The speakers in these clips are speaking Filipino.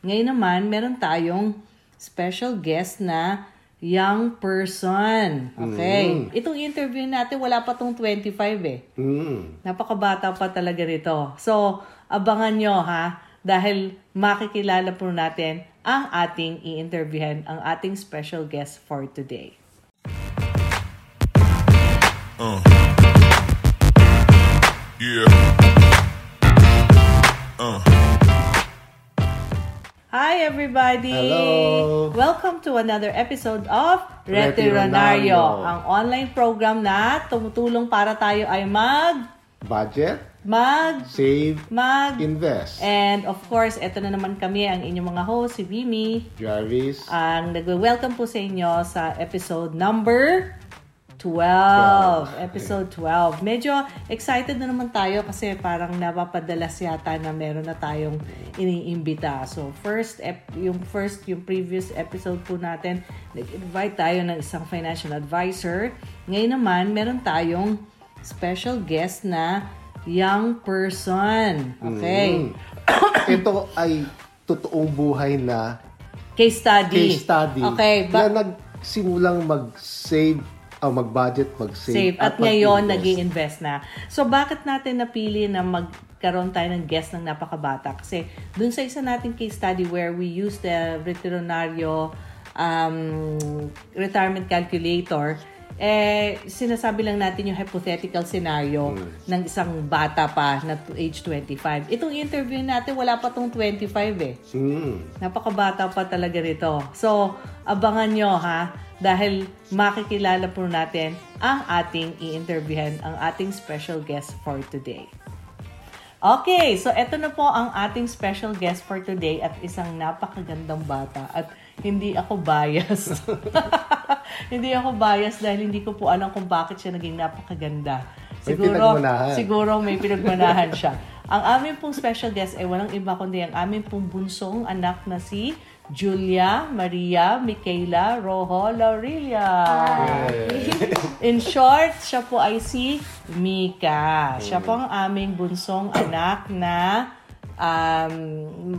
Ngayon naman, meron tayong special guest na young person. Okay. Itong interview natin, wala pa tong 25 eh. Mm. Napakabata pa talaga rito. So, abangan nyo ha, dahil makikilala po natin ang ating i-interviewhan, ang ating special guest for today. Uh. Yeah. Uh. Hi everybody! Hello! Welcome to another episode of Retironario, ang online program na tumutulong para tayo ay mag, Budget, mag, save, mag, invest. and of course, eto na naman kami, ang inyong mga host, si Mimi, Jarvis. ang nagwe-welcome po sa inyo sa episode number 12. 12. Episode 12. Medyo excited na naman tayo kasi parang napapadalas yata na meron na tayong iniimbita. So, first, ep- yung first, yung previous episode po natin, nag-invite tayo ng isang financial advisor. Ngayon naman, meron tayong special guest na young person. Okay. Mm. Ito ay totoong buhay na Case study. case study Okay. Ba- na nagsimulang mag-save, o mag-budget, mag-save. Save. At, ngayon, nag mag-invest. invest na. So, bakit natin napili na magkaroon tayo ng guest ng napakabata? Kasi, dun sa isa nating case study where we use the veterinario um, retirement calculator, eh, sinasabi lang natin yung hypothetical scenario ng isang bata pa na age 25. Itong interview natin, wala pa tong 25 eh. Mm. Napakabata pa talaga rito. So, abangan nyo ha, dahil makikilala po natin ang ating i-interviewhan, ang ating special guest for today. Okay, so eto na po ang ating special guest for today at isang napakagandang bata at hindi ako biased. hindi ako biased dahil hindi ko po alam kung bakit siya naging napakaganda. May pinagmanahan. siguro may pinagmanahan siya. Ang aming pong special guest ay walang iba kundi ang aming pong bunsong anak na si Julia Maria Michaela Rojo Laurilia. In short, siya po ay si Mika. Siya po ang aming bunsong anak na um,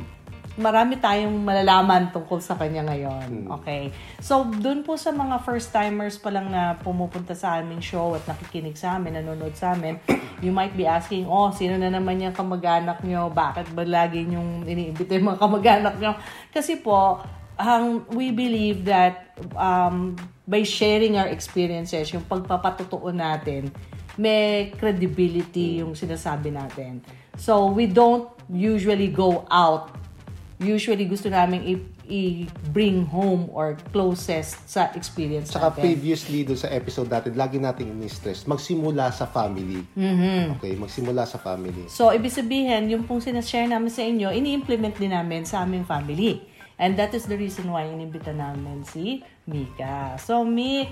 marami tayong malalaman tungkol sa kanya ngayon. Okay. So, dun po sa mga first-timers pa lang na pumupunta sa aming show at nakikinig sa amin, nanonood sa amin, you might be asking, oh, sino na naman yung kamag-anak nyo? Bakit ba lagi yung iniimbita yung mga kamag-anak nyo? Kasi po, um, we believe that um, by sharing our experiences, yung pagpapatotoo natin, may credibility yung sinasabi natin. So, we don't usually go out usually gusto namin i- i-bring home or closest sa experience Tsaka natin. previously doon sa episode natin, lagi nating ini-stress, magsimula sa family. Mm-hmm. Okay, magsimula sa family. So, ibig sabihin, yung pong sinashare namin sa inyo, ini-implement din namin sa aming family. And that is the reason why inibita namin si Mika. So, Mik,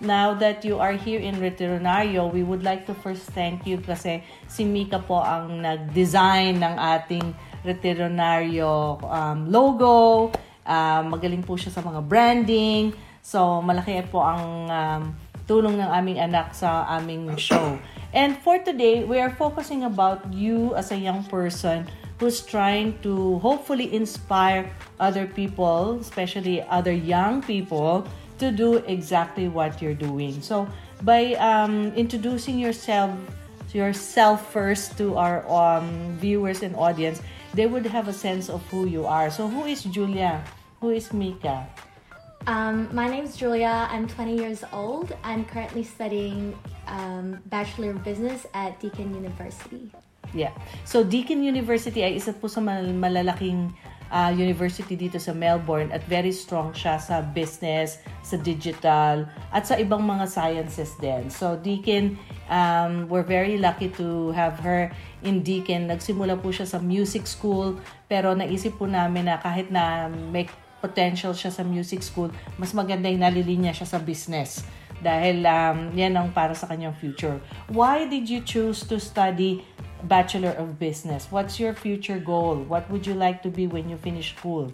now that you are here in Retironario, we would like to first thank you kasi si Mika po ang nag-design ng ating Retironario um, logo. Um, magaling po siya sa mga branding. So, malaki po ang um, tulong ng aming anak sa aming show. And for today, we are focusing about you as a young person who's trying to hopefully inspire other people, especially other young people, to do exactly what you're doing. So, by um, introducing yourself yourself first to our um, viewers and audience, they would have a sense of who you are. So, who is Julia? Who is Mika? Um, my name is Julia. I'm 20 years old. I'm currently studying um, Bachelor of Business at Deakin University. Yeah. So, Deakin University ay isa po sa mal- malalaking ah, university dito sa Melbourne at very strong siya sa business, sa digital, at sa ibang mga sciences din. So, Deakin, um, we're very lucky to have her in Deakin. Nagsimula po siya sa music school, pero naisip po namin na kahit na may potential siya sa music school, mas maganda yung nalilinya siya sa business. Dahil um, yan ang para sa kanyang future. Why did you choose to study Bachelor of Business? What's your future goal? What would you like to be when you finish school?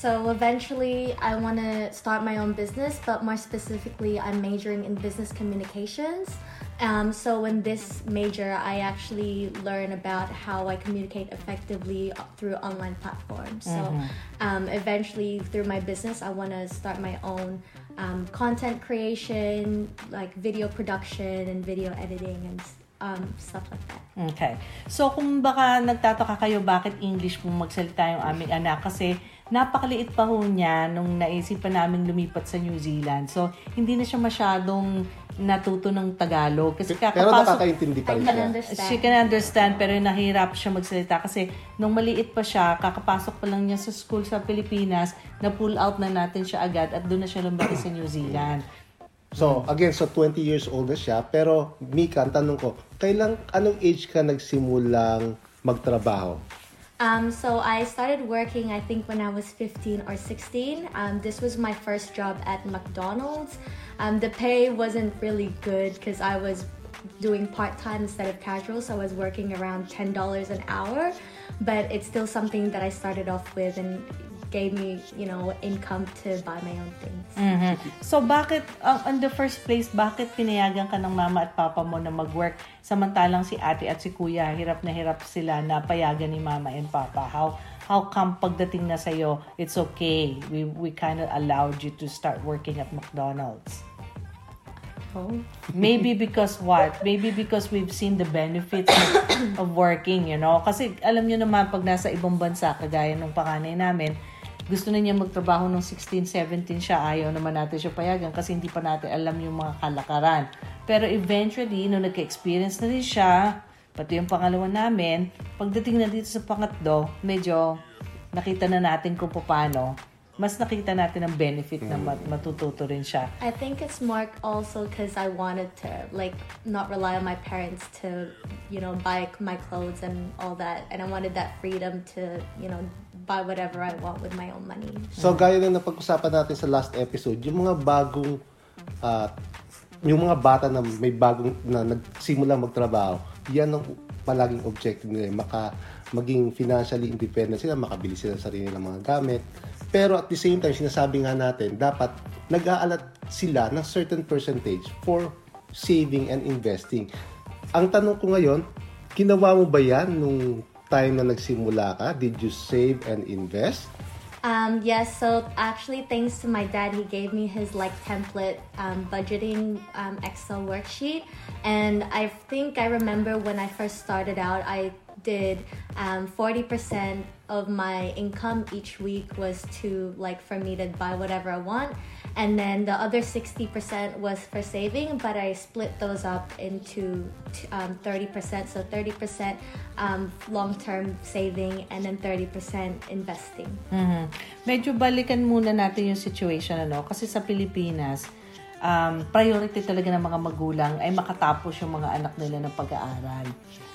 So eventually, I want to start my own business, but more specifically, I'm majoring in business communications. Um, so in this major, I actually learn about how I communicate effectively through online platforms. So um, eventually, through my business, I want to start my own um, content creation, like video production and video editing and um, stuff like that. Okay. So, kung baka nagtataka kayo bakit English po magsalita yung aming anak kasi napakaliit pa ho niya nung naisipan namin lumipat sa New Zealand. So, hindi na siya masyadong natuto ng Tagalog. Kasi Pero kakapasok, nakakaintindi pa rin siya. understand. She can understand pero nahirap siya magsalita kasi nung maliit pa siya, kakapasok pa lang niya sa school sa Pilipinas, na pull out na natin siya agad at doon na siya lumaki sa New Zealand. So, again, so 20 years old na siya. Pero, Mika, ang tanong ko, kailan, anong age ka nagsimulang magtrabaho? Um, so I started working, I think, when I was 15 or 16. Um, this was my first job at McDonald's. Um, the pay wasn't really good because I was doing part time instead of casual, so I was working around $10 an hour. But it's still something that I started off with and gave me, you know, income to buy my own things. Mhm. So bakit, uh, in the first place, bakit pinayagan ka ng mama at papa mo na mag-work samantalang si ate at si kuya, hirap na hirap sila na payagan ni mama and papa? How how come pagdating na sa'yo, it's okay, we, we kind of allowed you to start working at McDonald's? Oh. Maybe because what? Maybe because we've seen the benefits of, of working, you know? Kasi alam nyo naman, pag nasa ibang bansa, kagaya ng panganay namin, gusto na niya magtrabaho ng 16, 17 siya, ayaw naman natin siya payagan kasi hindi pa natin alam yung mga kalakaran. Pero eventually, nung nagka-experience na rin siya, pati yung pangalawa namin, pagdating na dito sa pangatlo, medyo nakita na natin kung paano, mas nakita natin ang benefit na mat- matututo rin siya. I think it's more also because I wanted to like not rely on my parents to, you know, buy my clothes and all that, and I wanted that freedom to, you know, buy whatever I want with my own money. So, gaya ng napag-usapan natin sa last episode, yung mga bagong, ah, yung mga bata na may bagong, na nagsimula magtrabaho, yan ang palaging objective nila, maka, maging financially independent sila, makabili sila ng sarili ng mga gamit. Pero at the same time, sinasabi nga natin, dapat nag-aalat sila ng certain percentage for saving and investing. Ang tanong ko ngayon, ginawa mo ba yan nung time na nagsimula ka? Did you save and invest? Um, yes, so actually, thanks to my dad, he gave me his like template um, budgeting um, Excel worksheet. And I think I remember when I first started out, I did um, 40% of my income each week was to like for me to buy whatever I want. And then the other 60% was for saving, but I split those up into um, 30%. So 30% um, long term saving and then 30% investing. Mhm. Medyo balikan muna natin yung situation, ano? Kasi sa Pilipinas, um, priority talaga ng mga magulang ay makatapos yung mga anak nila ng pag-aaral.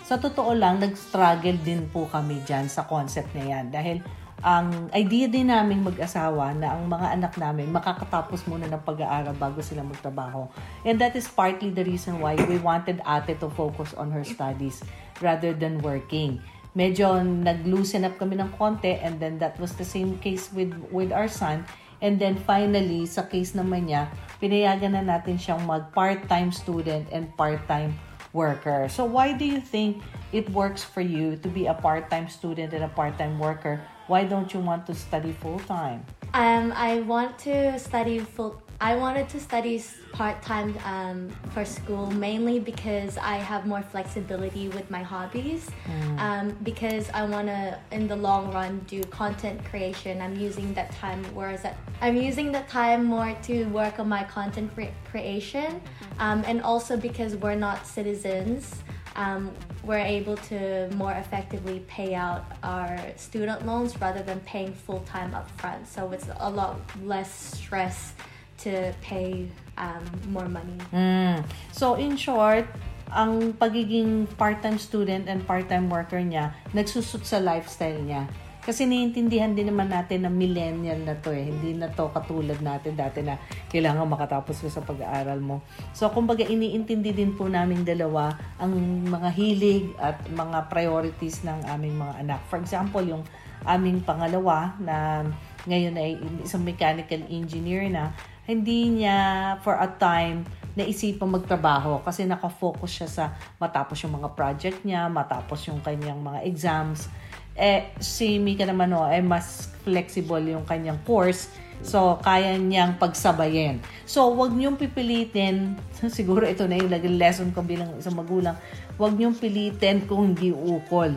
Sa totoo lang, nag-struggle din po kami dyan sa concept na yan. Dahil ang idea din namin mag-asawa na ang mga anak namin makakatapos muna ng pag-aaral bago sila magtrabaho. And that is partly the reason why we wanted ate to focus on her studies rather than working. Medyo nag-loosen up kami ng konti and then that was the same case with with our son. And then finally sa case naman niya pinayagan na natin siyang mag part-time student and part-time worker. So why do you think it works for you to be a part-time student and a part-time worker why don't you want to study full-time Um, I want to study full. I wanted to study part time um, for school mainly because I have more flexibility with my hobbies. Um, because I want to, in the long run, do content creation. I'm using that time. Whereas that, I'm using that time more to work on my content cre- creation, um, and also because we're not citizens um, we're able to more effectively pay out our student loans rather than paying full time upfront. So it's a lot less stress to pay um, more money. Mm. So, in short, ang pagiging part-time student and part-time worker niya, nagsusut sa lifestyle niya. Kasi naiintindihan din naman natin na millennial na to eh. Hindi na to katulad natin dati na kailangan makatapos ka sa pag-aaral mo. So, kumbaga, iniintindi din po namin dalawa ang mga hilig at mga priorities ng aming mga anak. For example, yung aming pangalawa na ngayon ay isang mechanical engineer na hindi niya for a time naisipang magtrabaho kasi nakafocus siya sa matapos yung mga project niya, matapos yung kanyang mga exams. Eh, si Mika naman o, eh, mas flexible yung kanyang course. So, kaya niyang pagsabayin. So, wag niyong pipilitin, siguro ito na yung lesson ko bilang isang magulang, wag niyong pilitin kung hindi ukol.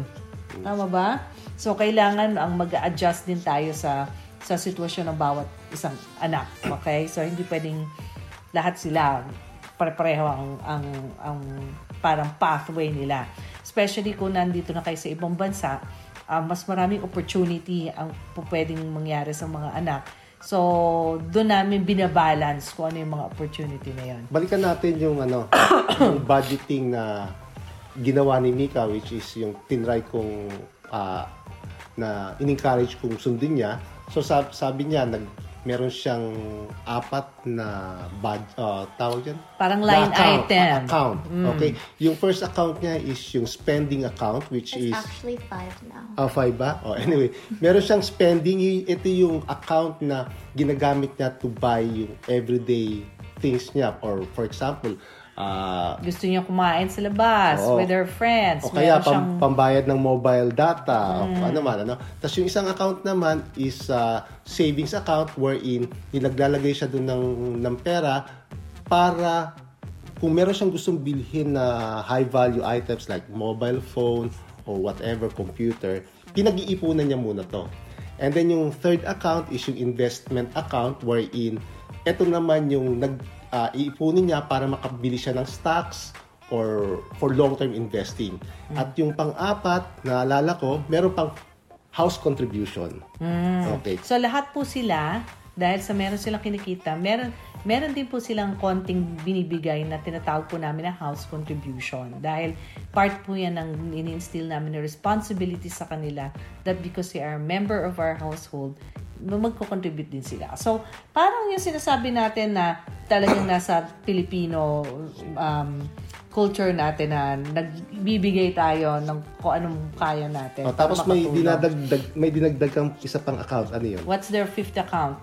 Tama ba? So, kailangan ang mag-adjust din tayo sa sa sitwasyon ng bawat isang anak. Okay? So, hindi pwedeng lahat sila pare-pareho ang, ang, ang parang pathway nila. Especially kung nandito na kayo sa ibang bansa, uh, mas maraming opportunity ang pwedeng mangyari sa mga anak. So, doon namin binabalance kung ano yung mga opportunity na yan. Balikan natin yung ano, yung budgeting na ginawa ni Mika which is yung tinry kong uh, na in-encourage kong sundin niya. So sabi, sabi niya nag meron siyang apat na bad uh, tawag yan? Parang line account, item. Account. Mm. Okay. Yung first account niya is yung spending account which It's is actually five now. Ah, five ba? Oh, anyway, meron siyang spending. Y- Ito yung account na ginagamit niya to buy yung everyday things niya. Or for example, ah, Gusto niya kumain sa labas Oo. with her friends. o kaya pam, siyang- pambayad ng mobile data, o ano man, ano. Tapos yung isang account naman is ah, savings account wherein naglalagay siya doon ng, ng pera para kung meron siyang gustong bilhin na high value items like mobile phone or whatever, computer, pinag-iipunan niya muna to. And then yung third account is yung investment account wherein ito naman yung nag ah, iipunin niya para makabili siya ng stocks or for long-term investing. At yung pang-apat, naalala ko, meron pang house contribution. Okay. So lahat po sila, dahil sa meron silang kinikita, meron, meron din po silang konting binibigay na tinatawag po namin na house contribution. Dahil part po yan ng in-instill namin na responsibility sa kanila that because they are a member of our household, magko-contribute din sila. So, parang yung sinasabi natin na talagang nasa Filipino um, culture natin na nagbibigay tayo ng kung anong kaya natin. Oh, tapos may dinadagdag may dinagdag kang isa pang account. Ano 'yun? What's their fifth account?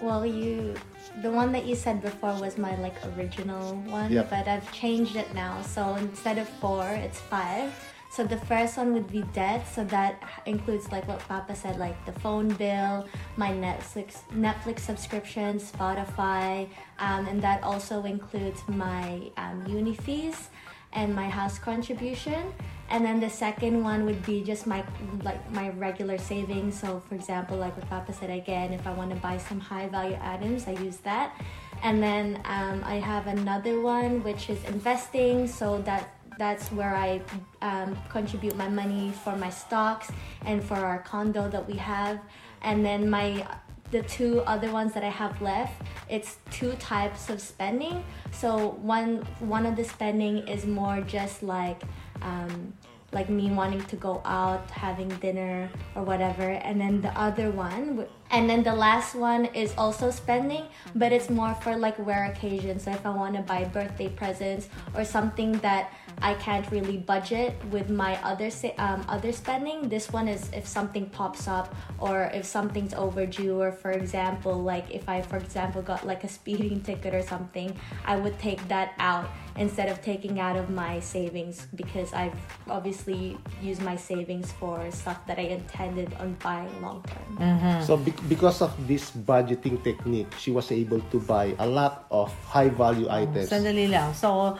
Well, you, the one that you said before was my like original one, Yep. but I've changed it now. So instead of four, it's five. So the first one would be debt. So that includes like what Papa said, like the phone bill, my Netflix Netflix subscription, Spotify, um, and that also includes my um, uni fees and my house contribution. And then the second one would be just my like my regular savings. So for example like what papa said again if i want to buy some high value items i use that. And then um, i have another one which is investing. So that that's where i um, contribute my money for my stocks and for our condo that we have. And then my the two other ones that I have left, it's two types of spending. So one one of the spending is more just like um, like me wanting to go out, having dinner or whatever, and then the other one, and then the last one is also spending, but it's more for like rare occasions. So if I want to buy birthday presents or something that I can't really budget with my other um, other spending. This one is if something pops up or if something's overdue, or for example, like if I, for example, got like a speeding ticket or something, I would take that out instead of taking out of my savings because I've obviously used my savings for stuff that I intended on buying long term. So be- because of this budgeting technique, she was able to buy a lot of high value items. Sandali lang. So, ba-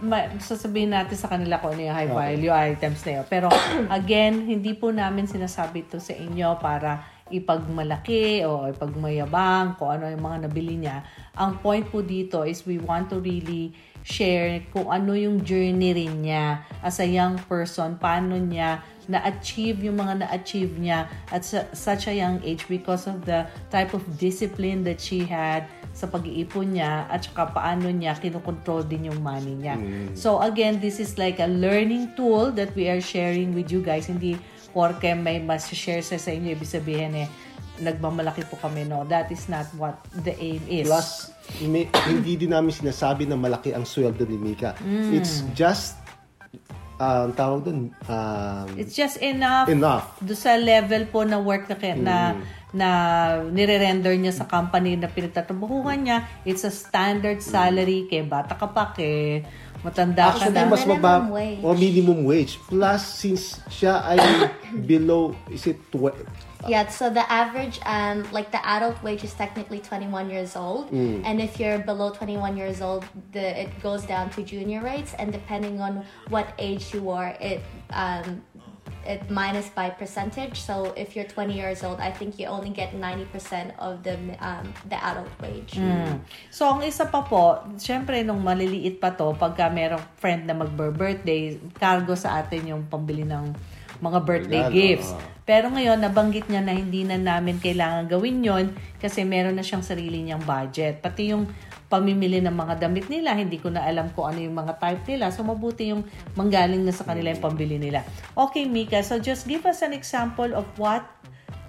ma- sasabihin natin sa kanila kung ano yung high Okay. value items na yun. Pero, again, hindi po namin sinasabi ito sa inyo para ipagmalaki o ipagmayabang kung ano yung mga nabili niya. Ang point po dito is we want to really share kung ano yung journey rin niya as a young person, paano niya na-achieve yung mga na-achieve niya at sa- such a young age because of the type of discipline that she had sa pag-iipon niya at saka paano niya kinokontrol din yung money niya. So again, this is like a learning tool that we are sharing with you guys. Hindi porke may mas share sa sa inyo, ibig sabihin eh, nagmamalaki po kami. No, that is not what the aim is. Plus, may, hindi din namin sinasabi na malaki ang sweldo ni Mika. Mm. It's just ah, ang tawag doon, um, It's just enough, enough. do sa level po na work na, kaya- na, na nire-render niya sa company na pinagtatrabahuhan niya. It's a standard salary. Kaya bata ka pa, kaya matanda ka Actually, na. mas Minimum mababa. wage. O minimum wage. Plus, since siya ay below, is it tw- Yeah, so the average, um, like the adult wage is technically 21 years old, and if you're below 21 years old, the it goes down to junior rates, and depending on what age you are, it um, it minus by percentage. So if you're 20 years old, I think you only get 90% of the um, the adult wage. So, ang isa pa po, syempre, nung maliliit pa to, pagka merong friend na mag-birthday, cargo sa atin yung pambili ng mga birthday Regalo, gifts. ah. Pero ngayon, nabanggit niya na hindi na namin kailangan gawin yon kasi meron na siyang sarili niyang budget. Pati yung pamimili ng mga damit nila, hindi ko na alam kung ano yung mga type nila. So, mabuti yung manggaling na sa kanila yung pambili nila. Okay, Mika, so just give us an example of what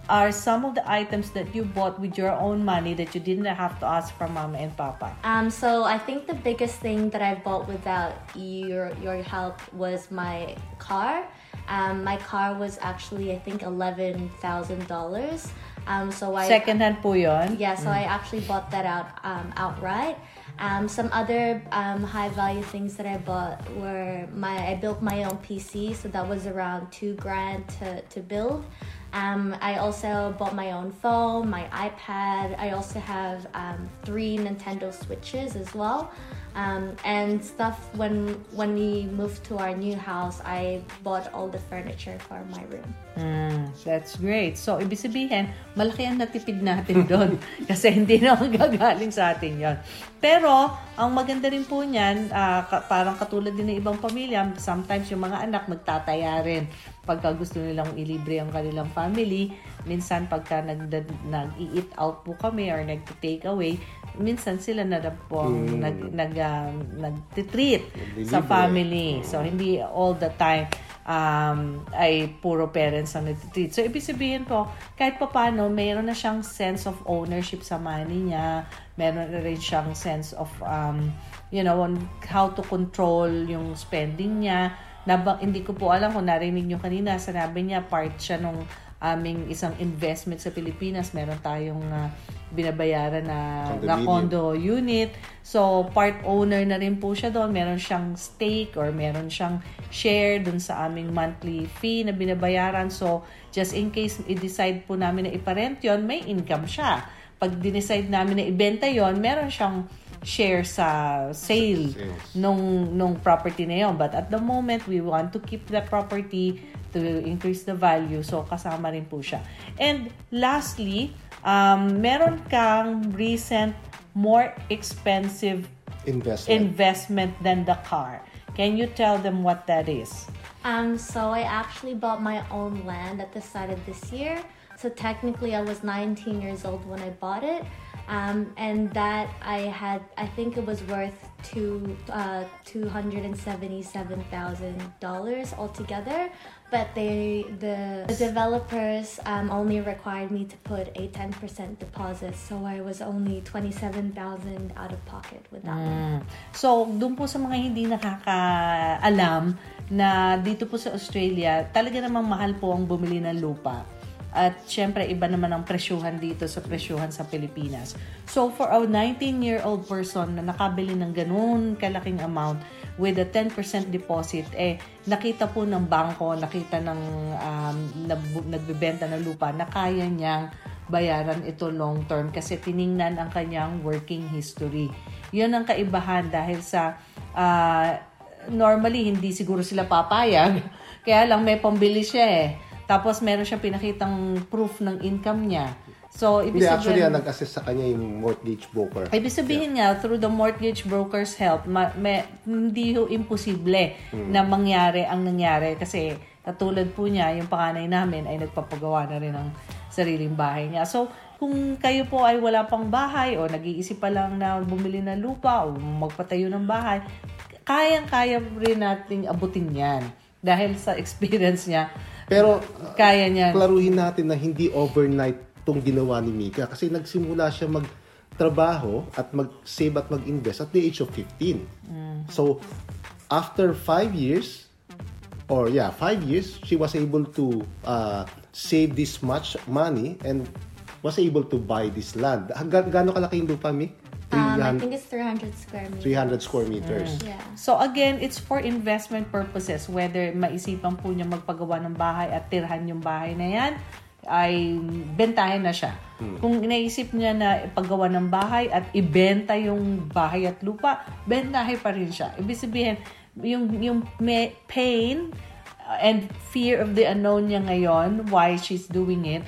are some of the items that you bought with your own money that you didn't have to ask from mama and papa? Um, so I think the biggest thing that I bought without your your help was my car. Um, my car was actually I think eleven thousand dollars. Um, so I Second hand po yun. yeah, so I actually bought that out um, outright. Um, some other um, high value things that I bought were my I built my own PC, so that was around two grand to, to build. Um, I also bought my own phone, my iPad. I also have um, three Nintendo Switches as well. Um, and stuff when when we moved to our new house, I bought all the furniture for my room. Mm, that's great. So, ibig sabihin, malaki ang natipid natin doon. kasi hindi na gagaling sa atin yon. Pero, ang maganda rin po niyan, ah, ka- parang katulad din ng ibang pamilya, sometimes yung mga anak magtataya rin pagka gusto nilang ilibre ang kanilang family. Minsan, pagka nag, nag-eat out po kami or nag-take away, minsan sila na rin po ang nag, nag, ah, nag-treat sa family. So, hindi all the time um, ay puro parents ang nagtitreat. So, ibig sabihin po, kahit pa paano, mayroon na siyang sense of ownership sa money niya. Meron na rin siyang sense of, um, you know, on how to control yung spending niya. Naba, hindi ko po alam kung narinig nyo kanina, sanabi niya, part siya nung aming isang investment sa Pilipinas. Meron tayong ah, binabayaran na, na condo unit. So, part owner na rin po siya doon. Meron siyang stake or meron siyang share doon sa aming monthly fee na binabayaran. So, just in case i-decide po namin na iparent yon may income siya. Pag dinecide namin na ibenta yon meron siyang share sa sale Sales. nung nung property na yon. But at the moment, we want to keep the property to increase the value. So, kasama rin po siya. And lastly, um, meron kang recent more expensive investment? investment than the car. Can you tell them what that is? Um, so I actually bought my own land at the start of this year. So technically, I was 19 years old when I bought it, um, and that I had, I think it was worth two, uh, two hundred and seventy-seven thousand dollars altogether. But they, the, the developers, um, only required me to put a 10% deposit, so I was only 27,000 out of pocket with that. Mm. So, doon po sa mga hindi nakakaalam na dito po sa Australia, talaga namang mahal po ang bumili ng lupa. At syempre, iba naman ang presyuhan dito sa presyuhan sa Pilipinas. So, for a 19-year-old person na nakabili ng ganun kalaking amount with a 10% deposit, eh, nakita po ng bangko, nakita ng um, nagbebenta ng lupa na kaya niyang bayaran ito long term kasi tiningnan ang kanyang working history. Yun ang kaibahan dahil sa ah, normally hindi siguro sila papayag. Kaya lang may pambili siya eh. Tapos meron siya pinakitang proof ng income niya. So, ibig Hindi, actually, sabihin, ang nag-assist sa kanya yung mortgage broker. Ibig sabihin nga, through the mortgage broker's help, ma- may, hindi ho imposible na mangyari ang nangyari. Kasi katulad po niya, yung panganay namin ay nagpapagawa na rin ng sariling bahay niya. So, kung kayo po ay wala pang bahay o nag-iisip pa lang na bumili ng lupa o magpatayo ng bahay, kayang-kaya rin nating abutin yan. Dahil sa experience niya, Pero, kaya niya. klaruhin natin na hindi overnight tong ginawa ni Mika kasi nagsimula siya magtrabaho at mag-save at mag-invest at the age of 15. So, after 5 years, or yeah, five years, she was able to uh, save this much money and was able to buy this land. Hanggang gaano kalaki yung lupa, Mick? Um, I 300 think it's 300 square meters. 300 square meters. Yeah. So again, it's for investment purposes. Whether maisipan po niya magpagawa ng bahay at tirhan yung bahay na yan, ay bentahin na siya. Kung inaisip niya na paggawa ng bahay at ibenta yung bahay at lupa, bentahin pa rin siya. Ibig sabihin, yung, yung may pain and fear of the unknown niya ngayon, why she's doing it,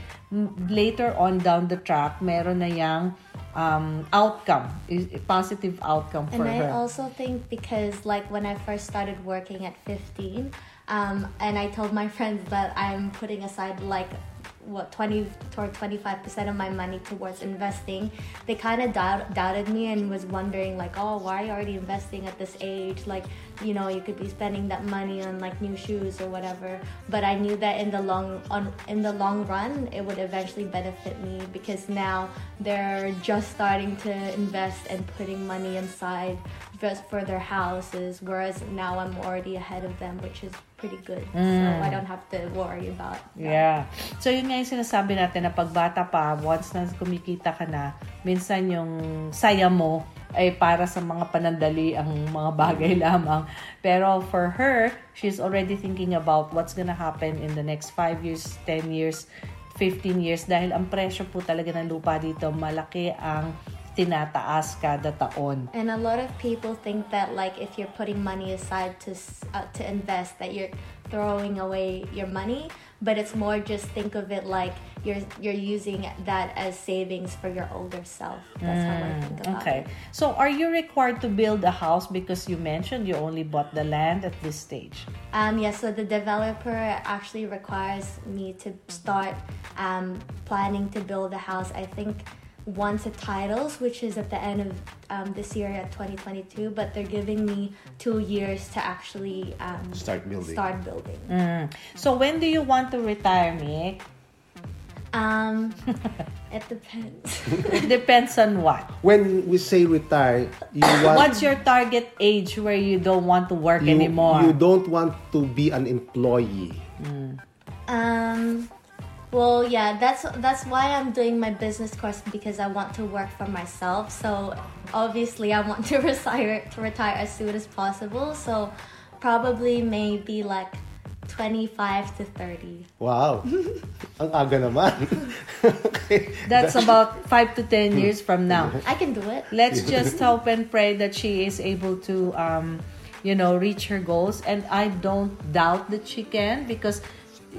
later on down the track, meron na yang um, outcome, is- positive outcome for And I her. also think because like when I first started working at 15, um, and I told my friends that I'm putting aside like what 20 or 25 percent of my money towards investing. They kind of doubt, doubted me and was wondering like oh why are you already investing at this age? Like you know you could be spending that money on like new shoes or whatever. But i knew that in the long on in the long run it would eventually benefit me because now they're just starting to invest and putting money inside just for their houses whereas now i'm already ahead of them which is pretty good so i don't have to worry about that. Yeah. So, yun nga yung sinasabi natin na pagbata pa, once na kumikita ka na, minsan yung saya mo ay para sa mga panandali ang mga bagay lamang. Pero for her, she's already thinking about what's gonna happen in the next 5 years, 10 years, 15 years dahil ang presyo po talaga ng lupa dito, malaki ang tinataas kada taon. And a lot of people think that like if you're putting money aside to uh, to invest that you're throwing away your money, but it's more just think of it like you're you're using that as savings for your older self. That's how I think about Okay. it. So, are you required to build a house because you mentioned you only bought the land at this stage? Um, yeah, so the developer actually requires me to start um, planning to build a house. I think once it titles, which is at the end of um, this year at 2022, but they're giving me two years to actually um, Start building. Start building. Mm. So, when do you want to retire, Mick? Um, it depends. It depends on what. When we say retire, you want What's your target age where you don't want to work you, anymore? you don't want to be an employee. Um, well, yeah, that's that's why I'm doing my business course because I want to work for myself. So obviously, I want to retire to retire as soon as possible. So probably maybe like 25 to 30. Wow. Ang aga naman. okay. That's about 5 to 10 years from now. I can do it. Let's just hope and pray that she is able to, um, you know, reach her goals. And I don't doubt that she can because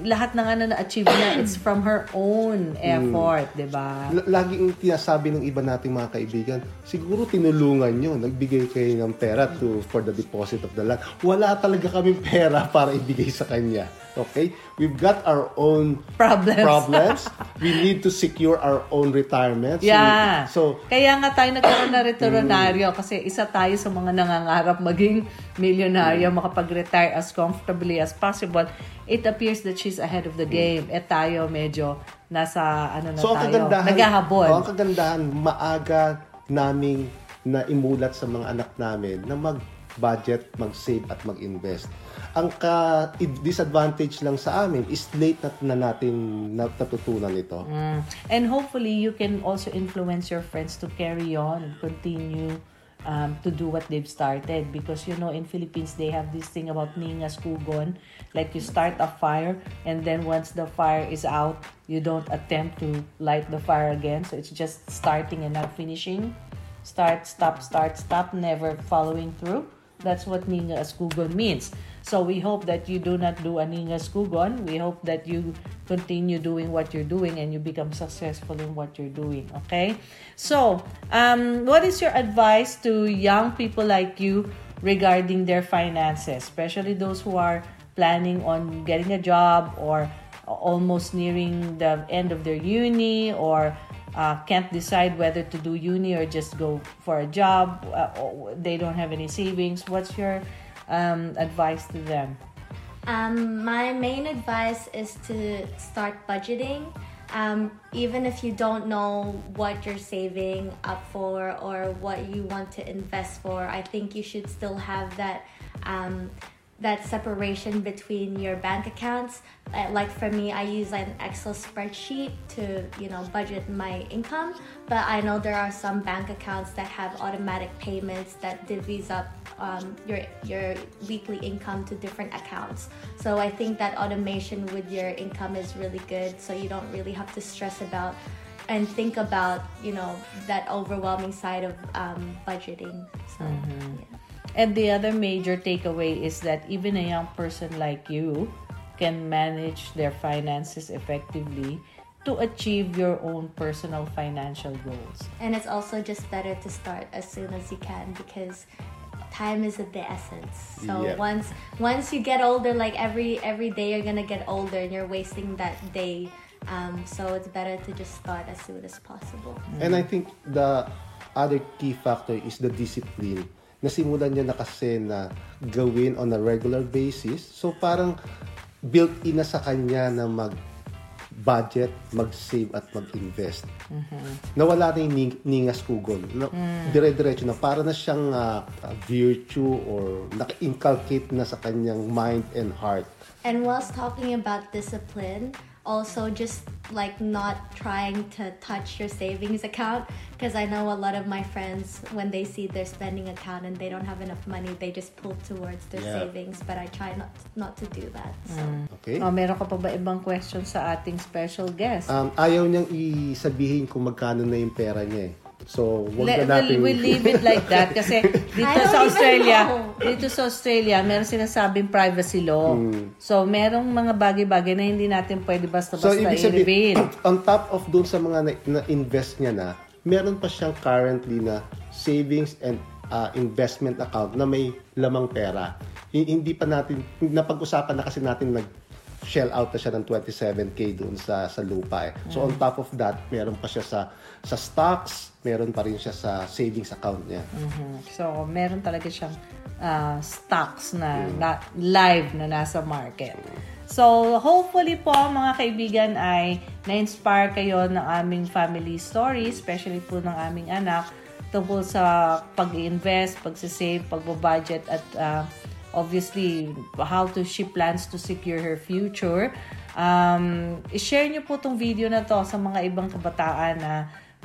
lahat na nga na na-achieve niya, it's from her own effort, di ba? L- laging tinasabi ng iba nating mga kaibigan, siguro tinulungan nyo, nagbigay kayo ng pera to, for the deposit of the land. Wala talaga kaming pera para ibigay sa kanya. Okay? We've got our own Problems. problems. We need to secure our own retirement. So, Yeah. So, Kaya nga tayo nagkaroon na returnaryo kasi isa tayo sa mga nangangarap maging milyonaryo, makapag-retire as comfortably as possible. It appears that she's ahead of the game. Eh tayo medyo nasa ano na so tayo, kagandahan, naghahabol. oh, ang kagandahan, maaga naming na imulat sa mga anak namin na mag-budget, mag-save at mag-invest. Ang ka disadvantage lang sa amin is late na, na natin natutunan ito. Mm. And hopefully, you can also influence your friends to carry on continue um, to do what they've started. Because, you know, in Philippines, they have this thing about ningas kugon. Like, you start a fire, and then once the fire is out, you don't attempt to light the fire again. So, it's just starting and not finishing. Start, stop, start, stop, never following through. That's what Ninga Askugon means. So we hope that you do not do a Ninga Askugon. We hope that you continue doing what you're doing and you become successful in what you're doing. Okay? So, um, what is your advice to young people like you regarding their finances, especially those who are planning on getting a job or almost nearing the end of their uni or uh, can't decide whether to do uni or just go for a job. Uh, they don't have any savings. What's your um, advice to them? Um, my main advice is to start budgeting. Um, even if you don't know what you're saving up for or what you want to invest for, I think you should still have that um, that separation between your bank accounts. Uh, Like for me, I use an Excel spreadsheet to you know budget my income, but I know there are some bank accounts that have automatic payments that divvies up um, your your weekly income to different accounts. So I think that automation with your income is really good. So you don't really have to stress about and think about you know that overwhelming side of um, budgeting. So yeah. And the other major takeaway is that even a young person like you can manage their finances effectively to achieve your own personal financial goals. And it's also just better to start as soon as you can because time is of the essence. So Yeah. once once you get older, like every every day you're gonna get older and you're wasting that day. Um, so it's better to just start as soon as possible. And I think the other key factor is the discipline. Nasimulan niya na kasi na gawin on a regular basis. So parang built-in na sa kanya na mag budget, mag-save at mag-invest. Nawala na yung ning- ningas kugol. Na, Dire-diretso na. Para na siyang ah, virtue or naka-inculcate na sa kanyang mind and heart. And whilst talking about discipline, also just like not trying to touch your savings account because I know a lot of my friends when they see their spending account and they don't have enough money, they just pull towards their Yeah. savings. But I try not not to do that. So. Okay? Oh, meron ka pa ba ibang question sa ating special guest? Um, ayaw niyang isabihin kung magkano na yung pera niya eh. So, wag Let, na natin... we'll, we'll leave it like that kasi dito sa Australia, dito sa Australia, meron sinasabing privacy law. So, merong mga bagay-bagay na hindi natin pwede basta-basta So, i-reveal. on top of dun sa mga na- na-invest niya na, meron pa siyang currently na savings and uh, investment account na may lamang pera. Hi- Hindi pa natin, napag-usapan na kasi natin nag shell out na siya ng 27k doon sa sa lupa eh. So on top of that, meron pa siya sa sa stocks, meron pa rin siya sa savings account niya. Mhm. So, meron talaga siyang ah, stocks na, na live na nasa market. So, hopefully po mga kaibigan ay na-inspire kayo ng aming family story, especially po ng aming anak tungkol sa pag-invest, pag-save, pag-budget at ah, obviously how to she plans to secure her future. Um, i-share niyo po tong video na to sa mga ibang kabataan na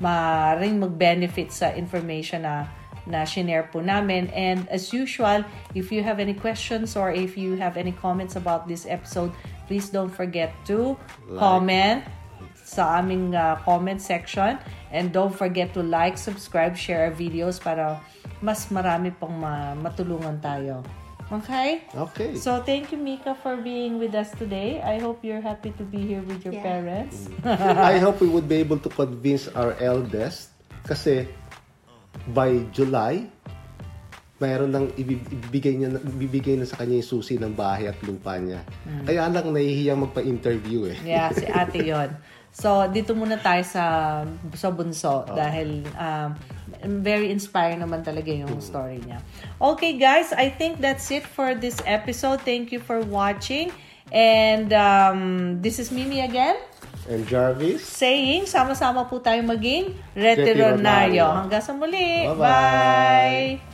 maaaring mag-benefit sa information na na shinare po namin. And as usual, if you have any questions or if you have any comments about this episode, please don't forget to comment sa aming uh, comment section. And don't forget to like, subscribe, share our videos para mas marami pong ma- matulungan tayo. Okay? Okay. So, thank you, Mika, for being with us today. I hope you're happy to be here with your Yeah. parents. I hope we would be able to convince our eldest kasi by July mayroon nang ibi- ibibigay niya ibibigay na sa kanya yung susi ng bahay at lupa niya. Kaya lang nahihiyang magpa-interview eh. Yeah, si ate yon. So, dito muna tayo sa, sa bunso dahil um, very inspiring naman talaga yung story niya. Okay, guys, I think that's it for this episode. Thank you for watching. And um, this is Mimi again And Jarvis, saying, sama-sama po tayo maging Retironaryo. Hanggang sa muli. Bye-bye. Bye!